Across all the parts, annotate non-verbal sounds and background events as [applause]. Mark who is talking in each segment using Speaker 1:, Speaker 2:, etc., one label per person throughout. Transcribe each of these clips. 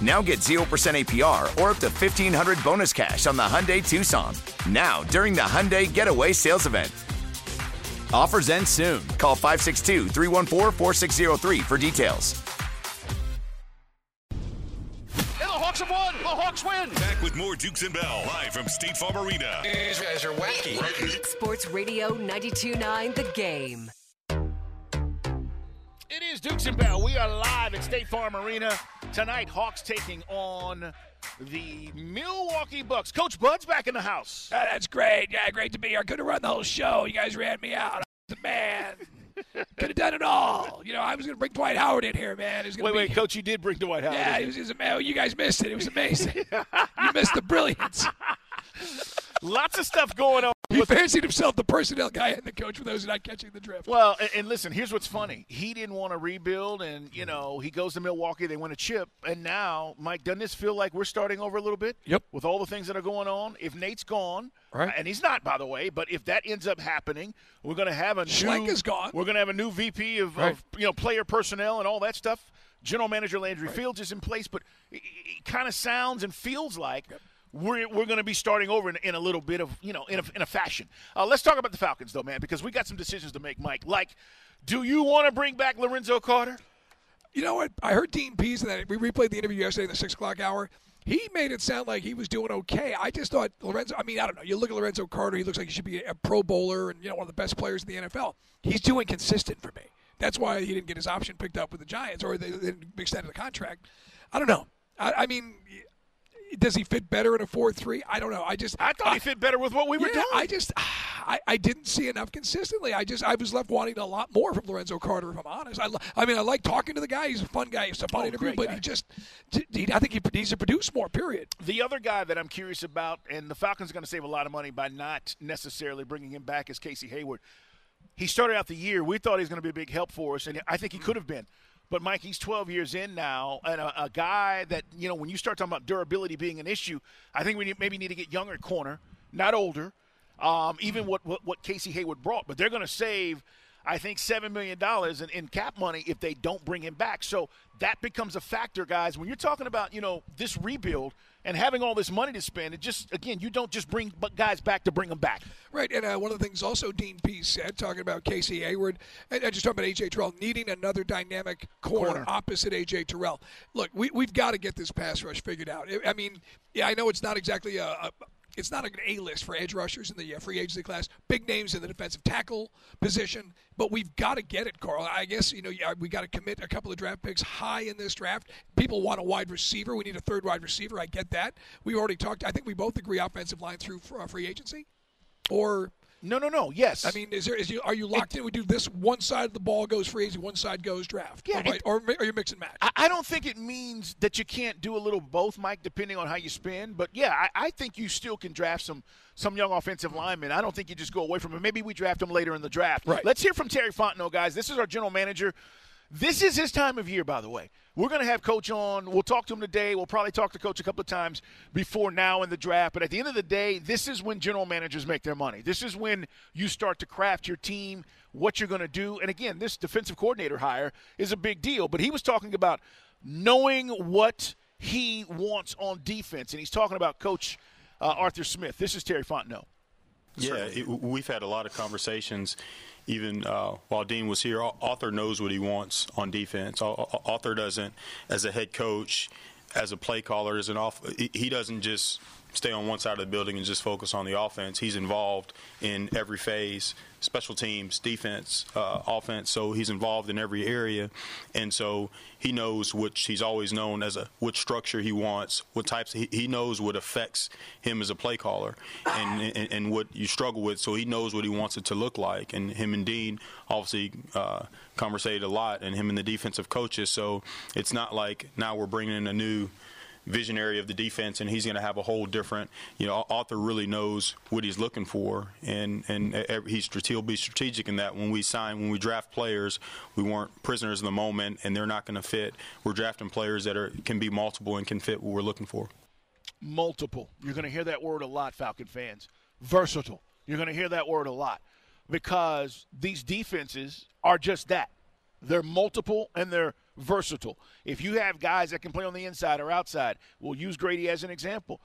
Speaker 1: Now get 0% APR or up to 1500 bonus cash on the Hyundai Tucson. Now, during the Hyundai Getaway Sales Event. Offers end soon. Call 562 314 4603 for details.
Speaker 2: And the Hawks have won. The Hawks win.
Speaker 3: Back with more Dukes and Bell, live from State Farm Arena.
Speaker 2: These guys are wacky.
Speaker 4: Sports Radio 92.9 The Game.
Speaker 2: It is Dukes and Bell. We are live at State Farm Arena tonight. Hawks taking on the Milwaukee Bucks. Coach Bud's back in the house.
Speaker 5: Oh, that's great. Yeah, great to be here. Could have run the whole show. You guys ran me out. The [laughs] man. Could have done it all. You know, I was going to bring Dwight Howard in here, man.
Speaker 2: Wait,
Speaker 5: be,
Speaker 2: wait, Coach, you did bring Dwight Howard.
Speaker 5: Yeah,
Speaker 2: in.
Speaker 5: it was, it was. Oh, you guys missed it. It was amazing. [laughs] you missed the brilliance. [laughs]
Speaker 2: Lots of stuff going on.
Speaker 5: He fancied himself the personnel guy and the coach for those not catching the drift.
Speaker 2: Well, and, and listen, here's what's funny. He didn't want to rebuild, and, you mm-hmm. know, he goes to Milwaukee, they win a chip, and now, Mike, doesn't this feel like we're starting over a little bit?
Speaker 5: Yep.
Speaker 2: With all the things that are going on? If Nate's gone,
Speaker 5: Right.
Speaker 2: and he's not, by the way, but if that ends up happening, we're going to have a
Speaker 5: Schlenk
Speaker 2: new,
Speaker 5: is gone.
Speaker 2: We're going to have a new VP of,
Speaker 5: Right.
Speaker 2: of, you know, player personnel and all that stuff. General Manager Landry Fields is in place, but it, it kind of sounds and feels like we're, we're going to be starting over in, in a little bit of, you know, in a, in a fashion. Uh, let's talk about the Falcons, though, man, because we got some decisions to make, Mike. Like, do you want to bring back Lorenzo Carter?
Speaker 5: You know what? I heard Dean Pees, and that we replayed the interview yesterday in the 6 o'clock hour. He made it sound like he was doing okay. I just thought Lorenzo, I mean, I don't know. You look at Lorenzo Carter, he looks like he should be a pro bowler and, you know, one of the best players in the NFL. He's too inconsistent for me. That's why he didn't get his option picked up with the Giants or they, they didn't extend the contract. I don't know. I, I mean, does he fit better in a 4 3? I don't know. I just.
Speaker 2: I thought he fit better with what we were
Speaker 5: yeah,
Speaker 2: doing.
Speaker 5: I just, I, I didn't see enough consistently. I just, I was left wanting a lot more from Lorenzo Carter, if I'm honest. I, I mean, I like talking to the guy. He's a fun guy. He's a fun
Speaker 2: Oh,
Speaker 5: interview, but
Speaker 2: guy.
Speaker 5: he just, he, I think he needs to produce more. Period.
Speaker 2: The other guy that I'm curious about, and the Falcons are going to save a lot of money by not necessarily bringing him back, is Casey Hayward. He started out the year. We thought he was going to be a big help for us, and I think he could have been. But Mike, he's 12 years in now, and a, a guy that you know when you start talking about durability being an issue, I think we need, maybe need to get younger corner, not older. Um, even what, what what Casey Hayward brought, but they're going to save. I think seven million dollars in, in cap money if they don't bring him back. So that becomes a factor, guys. When you're talking about you know this rebuild and having all this money to spend, it just again you don't just bring guys back to bring them back.
Speaker 5: Right, and uh, one of the things also Dean Pees said, talking about Casey Hayward, and, and just talking about AJ Terrell needing another dynamic corner,
Speaker 2: Corner.
Speaker 5: opposite AJ Terrell. Look, we we've got to get this pass rush figured out. I- mean, yeah, I know it's not exactly a. a it's not an A list for edge rushers in the uh, free agency class. Big names in the defensive tackle position, but we've got to get it, Carl. I guess you know we got to commit a couple of draft picks high in this draft. People want a wide receiver. We need a third wide receiver. I get that. We already talked. I think we both agree offensive line through uh, free agency, or
Speaker 2: No, no, no. Yes,
Speaker 5: I mean, is there is you are you locked in? We do this one side of the ball goes free agency, one side goes draft.
Speaker 2: Yeah,
Speaker 5: or, right,
Speaker 2: it-
Speaker 5: or are you mix and match?
Speaker 2: I, I don't think it means that you can't do a little both, Mike, depending on how you spin. But yeah, I, I think you still can draft some some young offensive linemen. I don't think you just go away from it. Maybe we draft them later in the draft.
Speaker 5: Right.
Speaker 2: Let's hear from Terry Fontenot, guys. This is our general manager. This is his time of year, by the way. We're going to have Coach on. We'll talk to him today. We'll probably talk to Coach a couple of times before now in the draft. But at the end of the day, this is when general managers make their money. This is when you start to craft your team, what you're going to do. And again, this defensive coordinator hire is a big deal. But he was talking about knowing what he wants on defense. And he's talking about Coach uh, Arthur Smith. This is Terry Fontenot.
Speaker 6: Yeah, it, we've had a lot of conversations. Even uh, while Dean was here, Arthur knows what he wants on defense. Arthur doesn't, as a head coach, as a play caller, as an off, he doesn't just stay on one side of the building and just focus on the offense. He's involved in every phase, special teams, defense, uh, offense. So he's involved in every area, and so he knows which he's always known as a which structure he wants, what types he, he knows what affects him as a play caller, and, and, and what you struggle with. So he knows what he wants it to look like, and him and Dean obviously uh, conversated a lot, and him and the defensive coaches. So it's not like now we're bringing in a new visionary of the defense, and he's going to have a whole different. You know, Arthur really knows what he's looking for, and and he's he'll be strategic in that. When we sign, when we draft players, we weren't prisoners in the moment, and they're not going to fit. We're drafting players that are can be multiple and can fit what we're looking for.
Speaker 2: Multiple. You're going to hear that word a lot, Falcon fans. Versatile. You're going to hear that word a lot because these defenses are just that. They're multiple and they're versatile. If you have guys that can play on the inside or outside, we'll use Grady as an example.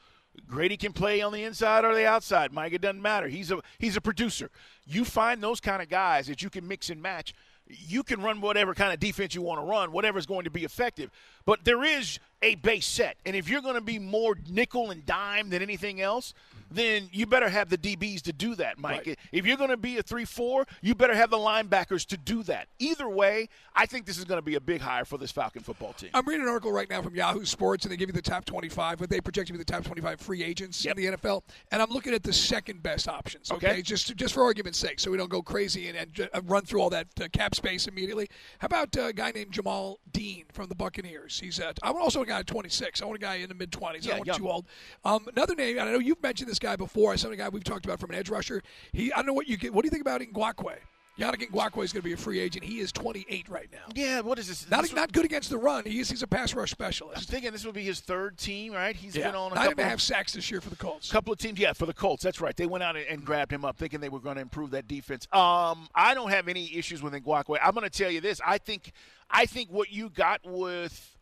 Speaker 2: Grady can play on the inside or the outside. Mike, it doesn't matter. He's a he's a producer. You find those kind of guys that you can mix and match. You can run whatever kind of defense you want to run, whatever is going to be effective. But there is a base set, and if you're going to be more nickel and dime than anything else, then you better have the DBs to do that, Mike. Right. If you're going to be a 3 4, you better have the linebackers to do that. Either way, I think this is going to be a big hire for this Falcon football team.
Speaker 5: I'm reading an article right now from Yahoo Sports, and they give you the top 25, but they project to be the top 25 free agents yep. in the NFL. And I'm looking at the second best options, okay? okay? Just, just for argument's sake, so we don't go crazy and, and uh, run through all that uh, cap space immediately. How about uh, a guy named Jamel Dean from the Buccaneers? He's uh, I want a guy at 26. I want a guy in the mid 20s. Yeah, I don't want too old. Um, another name, I know you've mentioned this guy before. I saw a guy we've talked about from an edge rusher. He, I don't know what you get. What do you think about Ngakoue? Yannick Ngakoue is going to be a free agent. He is 28 right now.
Speaker 2: Yeah, what is this?
Speaker 5: Not,
Speaker 2: this
Speaker 5: not good against the run. He is, he's a pass rush specialist.
Speaker 2: I'm thinking this would be his third team, right? He's
Speaker 5: yeah.
Speaker 2: been on a
Speaker 5: Nine
Speaker 2: couple
Speaker 5: and a half sacks this year for the Colts.
Speaker 2: couple of teams, yeah, for the Colts. That's right. They went out and grabbed him up thinking they were going to improve that defense. Um, I don't have any issues with Ngakoue. I'm going to tell you this. I think, I think what you got with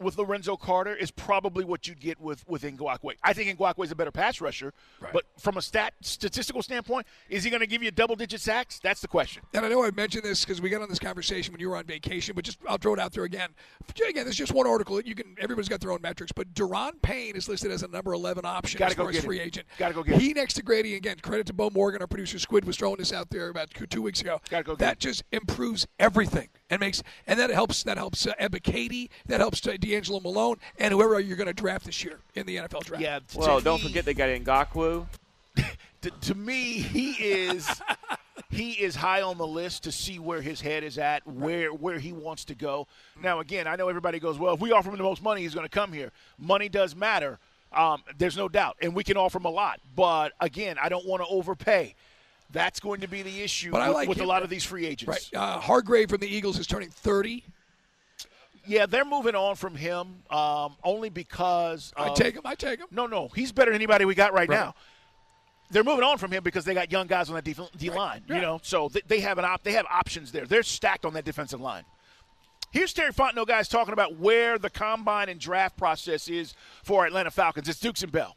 Speaker 2: with Lorenzo Carter is probably what you'd get with with Ngakoue. I think Ngakoue is a better pass rusher, right. but from a stat statistical standpoint, is he going to give you double digit sacks? That's the question.
Speaker 5: And I know I mentioned this because we got on this conversation when you were on vacation, but just I'll throw it out there again. Again, there's just one article. You can everybody's got their own metrics, but Daron Payne is listed as a number 11 option
Speaker 2: Gotta
Speaker 5: as far
Speaker 2: as
Speaker 5: free agent.
Speaker 2: Got to go get
Speaker 5: he next to Grady again. Credit to Bo Morgan, our producer Squid was throwing this out there about two weeks ago.
Speaker 2: Got to go.
Speaker 5: That just improves everything and makes and that helps that helps uh, Ebiketie, that helps uh, DeAngelo Malone and whoever you're going to draft this year in the NFL draft.
Speaker 2: Yeah.
Speaker 7: Well, don't forget they got Ngakoue. [laughs]
Speaker 2: to, to me, he is he is high on the list to see where his head is at, where where he wants to go. Now, again, I know everybody goes, well, if we offer him the most money, he's going to come here. Money does matter. Um, there's no doubt, and we can offer him a lot. But again, I don't want to overpay. That's going to be the issue with,
Speaker 5: like
Speaker 2: with
Speaker 5: him,
Speaker 2: a lot of these free agents.
Speaker 5: Right. Uh, Hargrave from the Eagles is turning 30.
Speaker 2: Yeah, they're moving on from him um, only because.
Speaker 5: I take him. I take him.
Speaker 2: No, no, he's better than anybody we got right, right. now. They're moving on from him because they got young guys on that D, D line. Right. You know, so they have an op- they have options there. They're stacked on that defensive line. Here's Terry Fontenot, guys, talking about where the combine and draft process is for Atlanta Falcons. It's Dukes and Bell.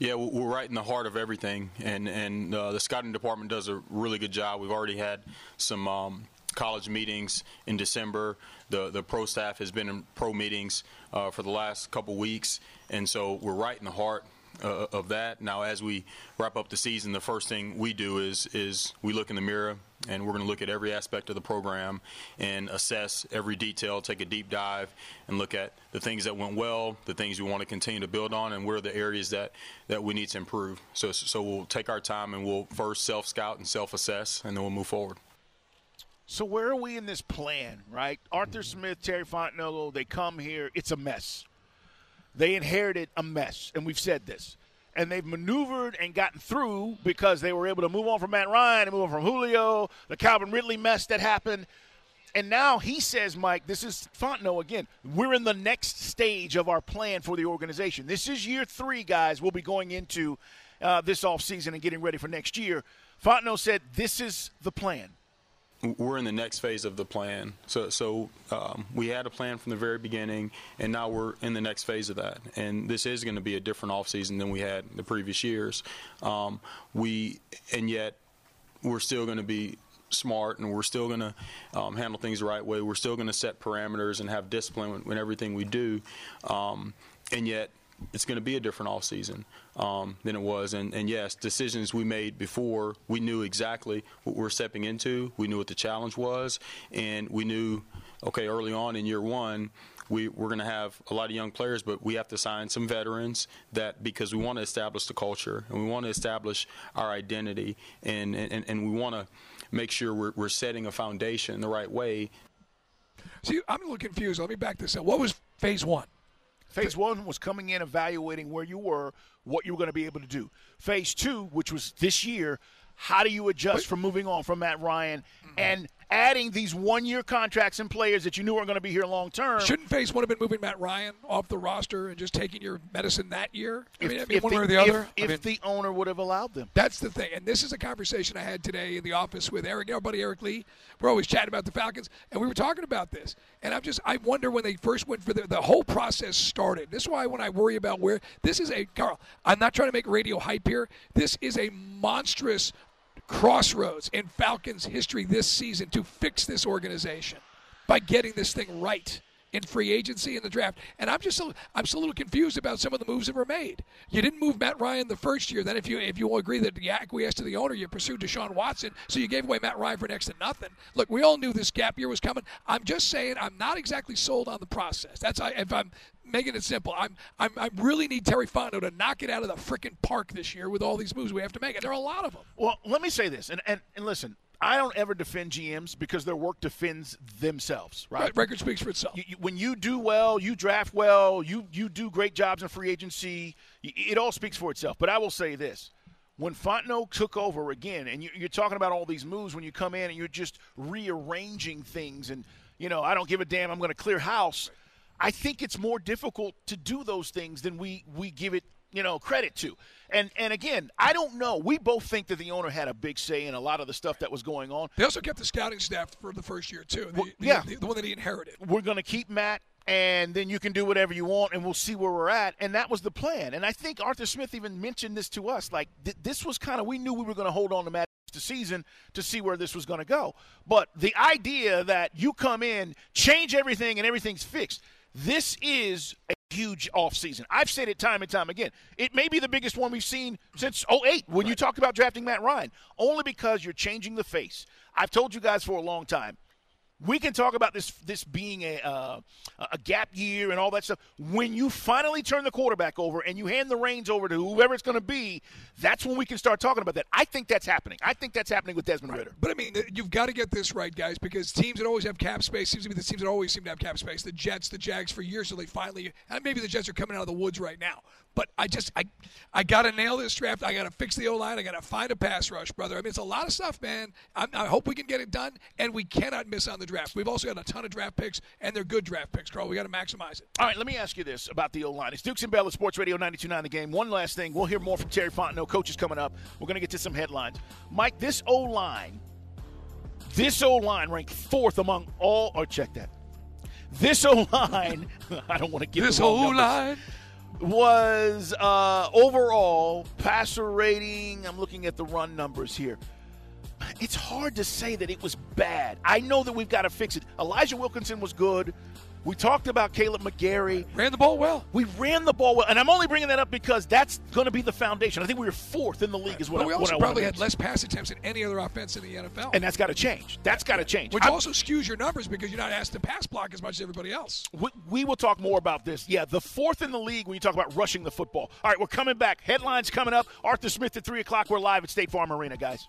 Speaker 6: Yeah, we're right in the heart of everything, and and uh, the scouting department does a really good job. We've already had some um, college meetings in December. The the pro staff has been in pro meetings uh, for the last couple weeks, and so we're right in the heart uh, of that. Now, as we wrap up the season, the first thing we do is is we look in the mirror and we're going to look at every aspect of the program and assess every detail, take a deep dive, and look at the things that went well, the things we want to continue to build on, and where are the areas that that we need to improve. So so we'll take our time and we'll first self scout and self assess, and then we'll move forward.
Speaker 2: So where are we in this plan, right? Arthur Smith, Terry Fontenot, they come here. It's a mess. They inherited a mess, and we've said this. And they've maneuvered and gotten through because they were able to move on from Matt Ryan and move on from Julio, the Calvin Ridley mess that happened. And now he says, Mike, this is Fontenot again. We're in the next stage of our plan for the organization. This is year three, guys. We'll be going into uh, this offseason and getting ready for next year. Fontenot said, This is the plan
Speaker 6: we're in the next phase of the plan. So, so um, we had a plan from the very beginning, and now we're in the next phase of that. And this is going to be a different offseason than we had the previous years. Um, we, and yet, we're still going to be smart and we're still going to um, handle things the right way. We're still going to set parameters and have discipline in everything we do. Um, and yet, it's going to be a different off season um, than it was. And, and, yes, decisions we made before, we knew exactly what we are stepping into. We knew what the challenge was, and we knew, okay, early on in year one, we, we're going to have a lot of young players, but we have to sign some veterans that because we want to establish the culture and we want to establish our identity, and, and, and we want to make sure we're, we're setting a foundation the right way.
Speaker 5: See, I'm a little confused. Let me back this up. What was phase one?
Speaker 2: Phase one was coming in, evaluating where you were, what you were going to be able to do. Phase two, which was this year, how do you adjust from moving on from Matt Ryan? Mm-hmm. And adding these one year contracts and players that you knew were going to be here long term.
Speaker 5: Shouldn't Face would have been moving Matt Ryan off the roster and just taking your medicine that year? I
Speaker 2: if,
Speaker 5: mean, I mean one
Speaker 2: the,
Speaker 5: way or the other.
Speaker 2: If,
Speaker 5: I mean,
Speaker 2: the owner would have allowed them.
Speaker 5: That's the thing. And this is a conversation I had today in the office with Eric, our buddy Eric Lee. We're always chatting about the Falcons, and we were talking about this. And I'm just, I wonder when they first went for the, the whole process started. This is why when I worry about where, this is a, Carl, I'm not trying to make radio hype here. This is a monstrous crossroads in Falcons history this season to fix this organization by getting this thing right in free agency in the draft. And I'm just a, I'm just a little confused about some of the moves that were made. You didn't move Matt Ryan the first year. Then if you if you will agree that you acquiesced to the owner, you pursued Deshaun Watson, so you gave away Matt Ryan for next to nothing. Look, we all knew this gap year was coming. I'm just saying I'm not exactly sold on the process. That's if I'm making it simple. I'm, I'm I really need Terry Fontenot to knock it out of the freaking park this year with all these moves we have to make, and there are a lot of them.
Speaker 2: Well, let me say this, and and, and listen. I don't ever defend GMs because their work defends themselves, right?
Speaker 5: right record speaks for itself.
Speaker 2: You, you, when you do well, you draft well, you you do great jobs in free agency. It all speaks for itself. But I will say this: when Fontenot took over again, and you, you're talking about all these moves when you come in and you're just rearranging things, and you know, I don't give a damn. I'm going to clear house. I think it's more difficult to do those things than we we give it you know credit to. And and again, I don't know. We both think that the owner had a big say in a lot of the stuff that was going on.
Speaker 5: They also kept the scouting staff for the first year too. The,
Speaker 2: well, yeah,
Speaker 5: the, the, one that he inherited.
Speaker 2: We're going to keep Matt. And then you can do whatever you want, and we'll see where we're at. And that was the plan. And I think Arthur Smith even mentioned this to us. Like th- this was kind of we knew we were going to hold on to Matt the season to see where this was going to go. But the idea that you come in, change everything, and everything's fixed. This is a huge offseason. I've said it time and time again. It may be the biggest one we've seen since 08 when right. you talk about drafting Matt Ryan, only because you're changing the face. I've told you guys for a long time we can talk about this this being a uh, a gap year and all that stuff. When you finally turn the quarterback over and you hand the reins over to whoever it's going to be, that's when we can start talking about that. I think that's happening. I think that's happening with Desmond. Ridder.
Speaker 5: But I mean, you've got to get this right, guys, because teams that always have cap space seems to be the teams that always seem to have cap space. The Jets, the Jags, for years, so they finally. And maybe the Jets are coming out of the woods right now. But I just I I got to nail this draft. I got to fix the O line. I got to find a pass rush, brother. I mean, it's a lot of stuff, man. I'm, I hope we can get it done, and we cannot miss on the draft. We've also got a ton of draft picks, and they're good draft picks, Carl. We got to maximize it.
Speaker 2: All right, let me ask you this about the O line. It's Dukes and Bell at Sports Radio 92.9 The Game. One last thing. We'll hear more from Terry Fontenot. Coach is coming up. We're going to get to some headlines. Mike, this O line, this O line ranked fourth among all. Or oh, check that. This O line, [laughs] I don't want to give
Speaker 5: this O line
Speaker 2: was uh, overall passer rating. I'm looking at the run numbers here. It's hard to say that it was bad. I know that we've got to fix it. Elijah Wilkinson was good. We talked about Kaleb McGary.
Speaker 5: Ran the ball well.
Speaker 2: We ran the ball well, and I'm only bringing that up because that's going to be the foundation. I think we were fourth in the league, is what.
Speaker 5: But we also probably had less pass attempts than any other offense in the NFL,
Speaker 2: and that's got to change. That's got to change.
Speaker 5: Which I'm, also skews your numbers because you're not asked to pass block as much as everybody else.
Speaker 2: We, we will talk more about this. Yeah, the fourth in the league when you talk about rushing the football. All right, we're coming back. Headlines coming up. Arthur Smith at three o'clock. We're live at State Farm Arena, guys.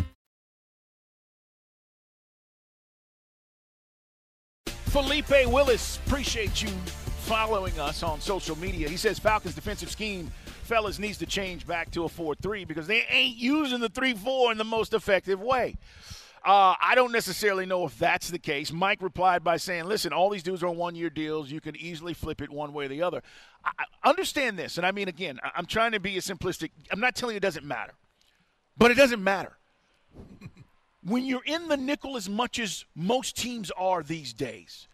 Speaker 2: Felipe Willis, appreciate you following us on social media. He says Falcons defensive scheme, fellas, needs to change back to a 4 3 because they ain't using the 3 4 in the most effective way. Uh, I don't necessarily know if that's the case. Mike replied by saying, listen, all these dudes are on one year deals. You can easily flip it one way or the other. I, I understand this. And I mean, again, I, I'm trying to be a simplistic. I'm not telling you it doesn't matter, but it doesn't matter. [laughs] when you're in the nickel as much as most teams are these days,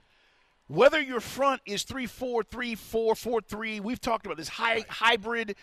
Speaker 2: whether your front is 3 4, 3 4, 4 3, we've talked about this high, hybrid.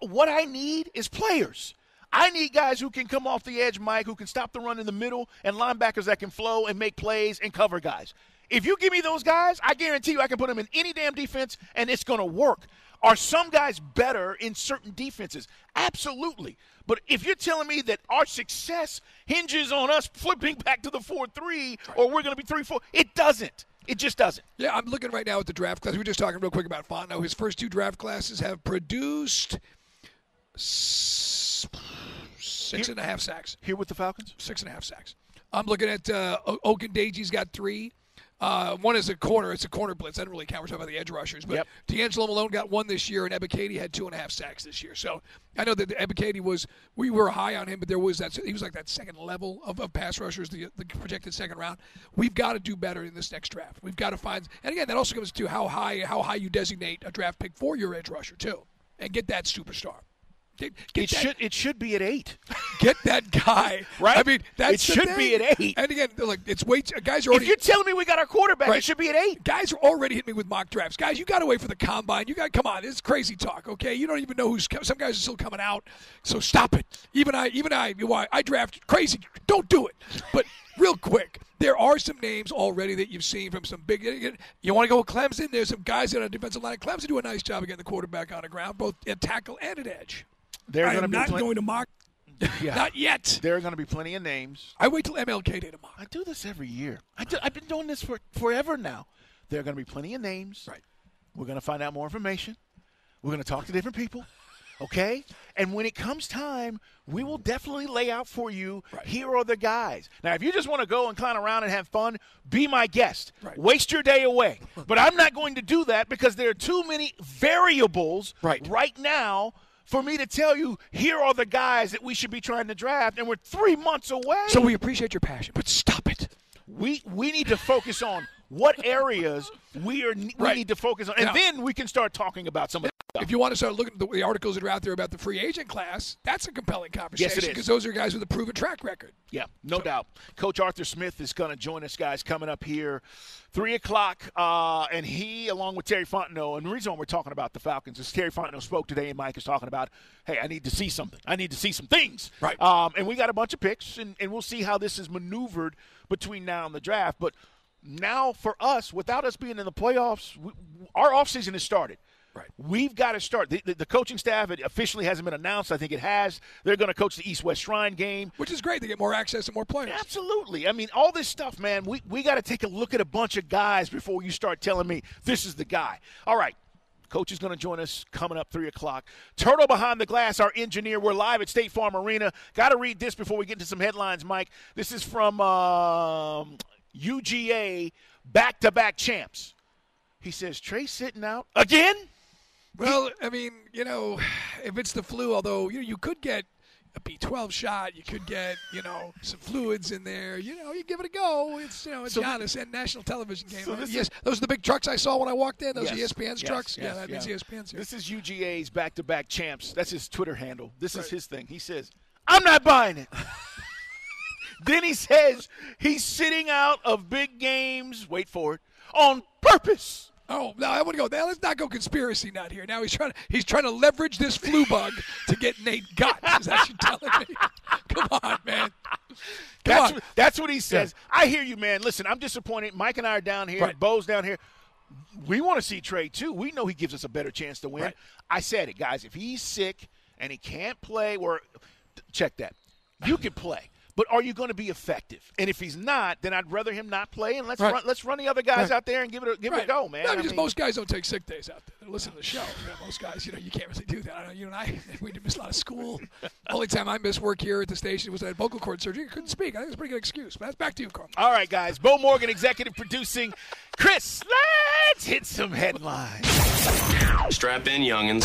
Speaker 2: What I need is players. I need guys who can come off the edge, Mike, who can stop the run in the middle, and linebackers that can flow and make plays and cover guys. If you give me those guys, I guarantee you I can put them in any damn defense and it's going to work. Are some guys better in certain defenses? Absolutely. But if you're telling me that our success hinges on us flipping back to the 4 3 or we're going to be 3 4, it doesn't. It just doesn't.
Speaker 5: Yeah, I'm looking right now at the draft class. We were just talking real quick about Fontenot. His first two draft classes have produced six and a half sacks.
Speaker 2: Here with the Falcons?
Speaker 5: Six and a half sacks. I'm looking at uh, Ogundeji's got three. Uh, one is a corner. It's a corner blitz. I don't really count. We're talking about the edge rushers. But
Speaker 2: Yep.
Speaker 5: DeAngelo Malone got one this year, and Ebiketie had two and a half sacks this year. So I know that Ebiketie was we were high on him, but there was that he was like that second level of, of pass rushers, the, the projected second round. We've got to do better in this next draft. We've got to find, and again, that also comes to how high how high you designate a draft pick for your edge rusher too, and get that superstar. Get, get
Speaker 2: It
Speaker 5: that-
Speaker 2: should it should be at eight.
Speaker 5: get that guy [laughs]
Speaker 2: Right?
Speaker 5: I mean, that
Speaker 2: should be at eight.
Speaker 5: And again, like it's way too, guys are
Speaker 2: If
Speaker 5: already.
Speaker 2: you're telling me we got our quarterback,
Speaker 5: Right.
Speaker 2: it should be at eight.
Speaker 5: Guys are already hitting me with mock drafts. Guys, you got to wait for the combine. You got come on. This is crazy talk. Okay, you don't even know who's some guys are still coming out. So stop it. Even I, even I, why I draft crazy. Don't do it. But real quick, there are some names already that you've seen from some big. You want to go with Clemson? There's some guys that are defensive line. at Clemson do a nice job of getting the quarterback on the ground, both at tackle and at edge.
Speaker 2: They're going to be
Speaker 5: not going to mock. [laughs]
Speaker 2: Yeah.
Speaker 5: Not yet.
Speaker 2: There are going to be plenty of names.
Speaker 5: I wait till MLK Day to mock.
Speaker 2: I do this every year. I do, I've been doing this for forever now. There are going to be plenty of names.
Speaker 5: Right.
Speaker 2: We're going to find out more information. We're going to talk to different people. [laughs] Okay? And when it comes time, we will mm. definitely lay out for you
Speaker 5: Right.
Speaker 2: here are the guys. Now, if you just want to go and clown around and have fun, be my guest.
Speaker 5: Right.
Speaker 2: Waste your day away. [laughs] but I'm not going to do that because there are too many variables
Speaker 5: Right.
Speaker 2: right now for me to tell you here are the guys that we should be trying to draft, and we're three months away.
Speaker 5: So we appreciate your passion, but stop it.
Speaker 2: we we need to focus on what areas we are we
Speaker 5: Right.
Speaker 2: need to focus on, and
Speaker 5: Now-
Speaker 2: then we can start talking about some of the stuff.
Speaker 5: If you want to start looking at the, the articles that are out there about the free agent class, that's a compelling conversation because those are guys with a proven track record.
Speaker 2: Yeah, no doubt. Coach Arthur Smith is going to join us, guys, coming up here, three o'clock, uh, and he, along with Terry Fontenot, and the reason why we're talking about the Falcons is Terry Fontenot spoke today, and Mike is talking about, hey, I need to see something. I need to see some things.
Speaker 5: Right.
Speaker 2: Um, and we got a bunch of picks, and, and we'll see how this is maneuvered between now and the draft. But now for us, without us being in the playoffs, we, our offseason has started.
Speaker 5: Right.
Speaker 2: We've got to start. The, the, the coaching staff it officially hasn't been announced. I think it has. They're going to coach the East West Shrine game.
Speaker 5: Which is great. They get more access and more players.
Speaker 2: Absolutely. I mean, all this stuff, man, we, we got to take a look at a bunch of guys before you start telling me this is the guy. All right. Coach is going to join us coming up 3 o'clock. Turtle behind the glass, our engineer. We're live at State Farm Arena. Got to read this before we get into some headlines, Mike. This is from um, UGA back to back champs. He says, Trey sitting out again?
Speaker 5: Well, I mean, you know, if it's the flu, although you know, you could get a B12 shot, you could get you know some fluids in there. You know, you give it a go. It's you know it's
Speaker 2: So
Speaker 5: Giannis and national television game.
Speaker 2: so
Speaker 5: yes,
Speaker 2: is-
Speaker 5: those are the big trucks I saw when I walked in. Those
Speaker 2: Yes,
Speaker 5: are ESPN's
Speaker 2: yes,
Speaker 5: trucks.
Speaker 2: yes,
Speaker 5: yeah, that means ESPN's here.
Speaker 2: This is UGA's back to back champs. That's his Twitter handle. This is his thing. He says, I'm not buying it. [laughs] then he says he's sitting out of big games, wait for it, on purpose.
Speaker 5: Oh no, I want to go. Now let's not go conspiracy nut here. Now he's trying to he's trying to leverage this flu bug to get Nate Gott. Is that what you're telling me? [laughs] Come on, man. Come
Speaker 2: That's,
Speaker 5: on.
Speaker 2: what, that's what he says. I hear you, man. Listen, I'm disappointed. Mike and I are down here.
Speaker 5: Right.
Speaker 2: Bo's down here. We want to see Trey, too. We know he gives us a better chance to win.
Speaker 5: Right.
Speaker 2: I said it, guys. If he's sick and he can't play, or check that. You can play. But are you going to be effective? And if he's not, then I'd rather him not play and let's
Speaker 5: Right.
Speaker 2: run let's run the other guys
Speaker 5: Right.
Speaker 2: out there and give it a, give it a go, man.
Speaker 5: No,
Speaker 2: I
Speaker 5: because
Speaker 2: mean-
Speaker 5: most guys don't take sick days out there. Listen to the show. You know, most guys, you know, you can't really do that. I know you and I, [laughs] we miss a lot of school. Only time I missed work here at the station was I had vocal cord surgery. I couldn't speak. I think it's a pretty good excuse. But that's back to you, Carl.
Speaker 2: All right, guys. Bo Morgan, executive producing. Chris, let's hit some headlines.
Speaker 8: Strap in, youngins.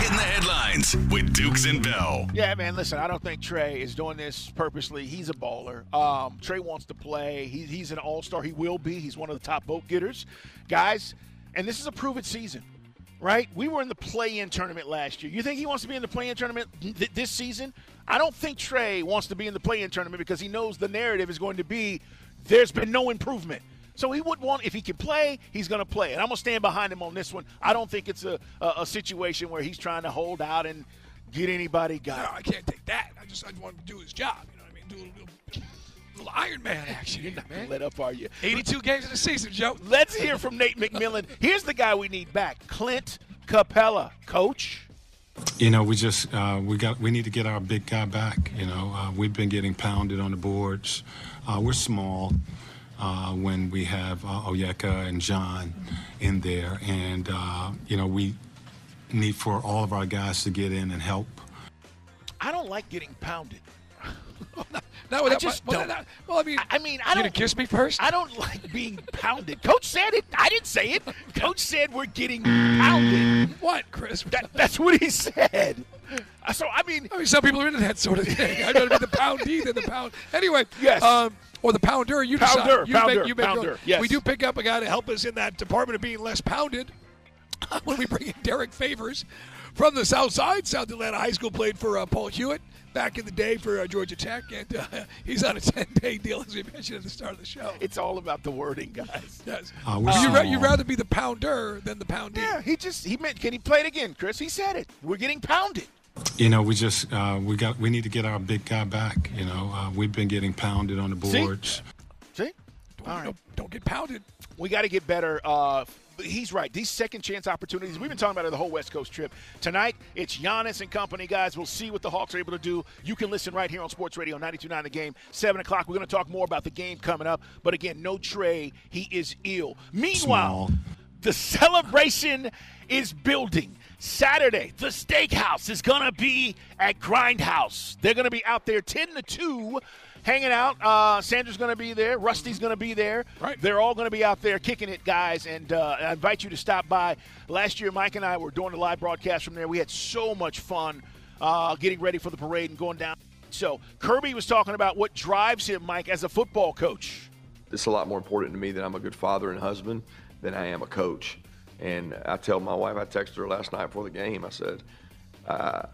Speaker 3: Hitting the headlines with Dukes and Bell.
Speaker 2: Yeah, man. Listen, I don't think Trey is doing this purposely. He's a baller. Um, Trey wants to play. He, he's an all star. He will be. He's one of the top vote getters, guys. And this is a prove it season, right? We were in the play in tournament last year. You think he wants to be in the play in tournament th- this season? I don't think Trey wants to be in the play in tournament because he knows the narrative is going to be there's been no improvement. So he would want if he can play, he's going to play, and I'm going to stand behind him on this one. I don't think it's a, a, a situation where he's trying to hold out and get anybody got.
Speaker 5: No, I can't take that. I just I just want him to do his job. You know what I mean? Do a little, little Iron Man action.
Speaker 2: You're not
Speaker 5: man.
Speaker 2: gonna let up, are you?
Speaker 5: 82 games in the season, Joe.
Speaker 2: Let's hear from Nate McMillan. Here's the guy we need back, Clint Capela, coach.
Speaker 9: You know, we just uh, we got we need to get our big guy back. You know, uh, we've been getting pounded on the boards. Uh, we're small uh, when we have uh, Onyeka and John in there, and uh, you know we need for all of our guys to get in and help.
Speaker 2: I don't like getting pounded. [laughs]
Speaker 5: Not
Speaker 2: I just
Speaker 5: my- well,
Speaker 2: don't.
Speaker 5: not- well, I mean,
Speaker 2: I mean, I
Speaker 5: you
Speaker 2: don't
Speaker 5: gonna kiss me first.
Speaker 2: I don't like being pounded. Coach said it. I didn't say it. Coach said we're getting pounded.
Speaker 5: What, Chris?
Speaker 2: That, that's what he said. Uh, So I mean,
Speaker 5: I mean, some people are into that sort of thing. I'd rather be the poundee than the pound. [laughs] Anyway,
Speaker 2: Yes.
Speaker 5: um, or the pounder. You decide.
Speaker 2: Pounder,
Speaker 5: you
Speaker 2: pounder,
Speaker 5: make, you make
Speaker 2: pounder, yes.
Speaker 5: We do pick up a guy to help us in that department of being less pounded. [laughs] when we bring in Derrick Favors from the South Side, South Atlanta High School, played for uh, Paul Hewitt back in the day for uh, Georgia Tech, and uh, [laughs] he's on a 10-day deal, as we mentioned at the start of the show.
Speaker 2: it's all about the wording, guys.
Speaker 5: Yes.
Speaker 9: Uh, we're
Speaker 5: you ra- you'd rather be the pounder than the poundee.
Speaker 2: Yeah, he just he meant. Can he play it again, Chris? He said it. We're getting pounded.
Speaker 9: You know, we just uh, we got we need to get our big guy back. You know, uh, we've been getting pounded on the
Speaker 2: See?
Speaker 9: boards.
Speaker 2: See,
Speaker 5: Don't,
Speaker 2: All right.
Speaker 5: don't, don't get pounded.
Speaker 2: we got to get better. Uh, he's right. These second chance opportunities, we've been talking about it the whole West Coast trip. Tonight, it's Giannis and company, guys. We'll see what the Hawks are able to do. You can listen right here on Sports Radio 92.9 The Game, 7 o'clock. We're going to talk more about the game coming up. But again, no Trey. He is ill. Meanwhile,
Speaker 9: Small.
Speaker 2: The celebration is building. Saturday, the steakhouse is going to be at Grindhouse. They're going to be out there 10 to 2 hanging out. Uh, Sandra's going to be there. Rusty's going to be there.
Speaker 5: Right.
Speaker 2: They're all going to be out there kicking it, guys. And uh, I invite you to stop by. Last year, Mike and I were doing a live broadcast from there. We had so much fun uh, getting ready for the parade and going down. So Kirby was talking about what drives him, Mike, as a football coach.
Speaker 10: it's a lot more important to me that I'm a good father and husband than I am a coach. And I tell my wife, I texted her last night before the game. I said, I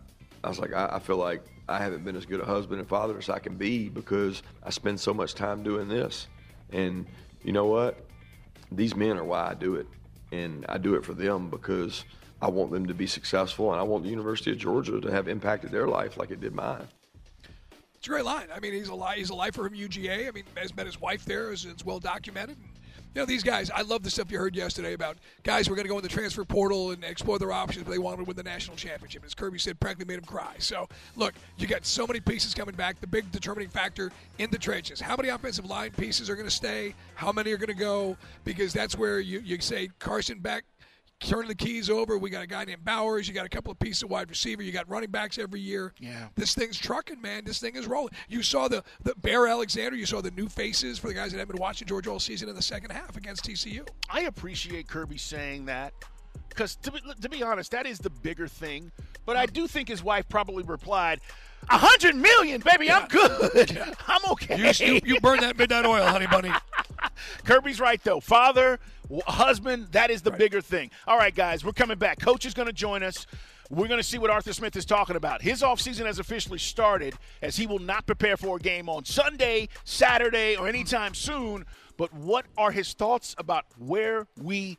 Speaker 10: was like, I, I feel like I haven't been as good a husband and father as I can be because I spend so much time doing this. And you know what? These men are why I do it. And I do it for them because I want them to be successful and I want the University of Georgia to have impacted their life like it did mine.
Speaker 5: It's a great line. I mean, he's a he's a lifer from UGA. I mean, has met his wife there. It's well documented. You know, these guys. I love the stuff you heard yesterday about guys who are going to go in the transfer portal and explore their options, but they want to win the national championship. As Kirby said, practically made him cry. So, look, you got so many pieces coming back. The big determining factor in the trenches: how many offensive line pieces are going to stay? How many are going to go? Because that's where you you say Carson Beck turning the keys over. We got a guy named Bowers. You got a couple of pieces of wide receiver. You got running backs every year.
Speaker 2: Yeah.
Speaker 5: This thing's trucking, man. This thing is rolling. You saw the, the Bear Alexander. You saw the new faces for the guys that have been watching Georgia all season in the second half against TCU.
Speaker 2: I appreciate Kirby saying that because, to be, to be honest, that is the bigger thing. But I do think his wife probably replied, "A hundred million, baby, I'm good. [laughs] I'm okay."
Speaker 5: You, you, you burn that midnight oil, honey bunny.
Speaker 2: Kirby's right though. Father, husband, that is the bigger thing. All right, guys, we're coming back. Coach is going to join us. We're going to see what Arthur Smith is talking about. His offseason has officially started as he will not prepare for a game on Sunday, Saturday, or anytime soon. But what are his thoughts about where we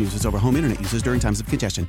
Speaker 11: users over home internet users during times of congestion.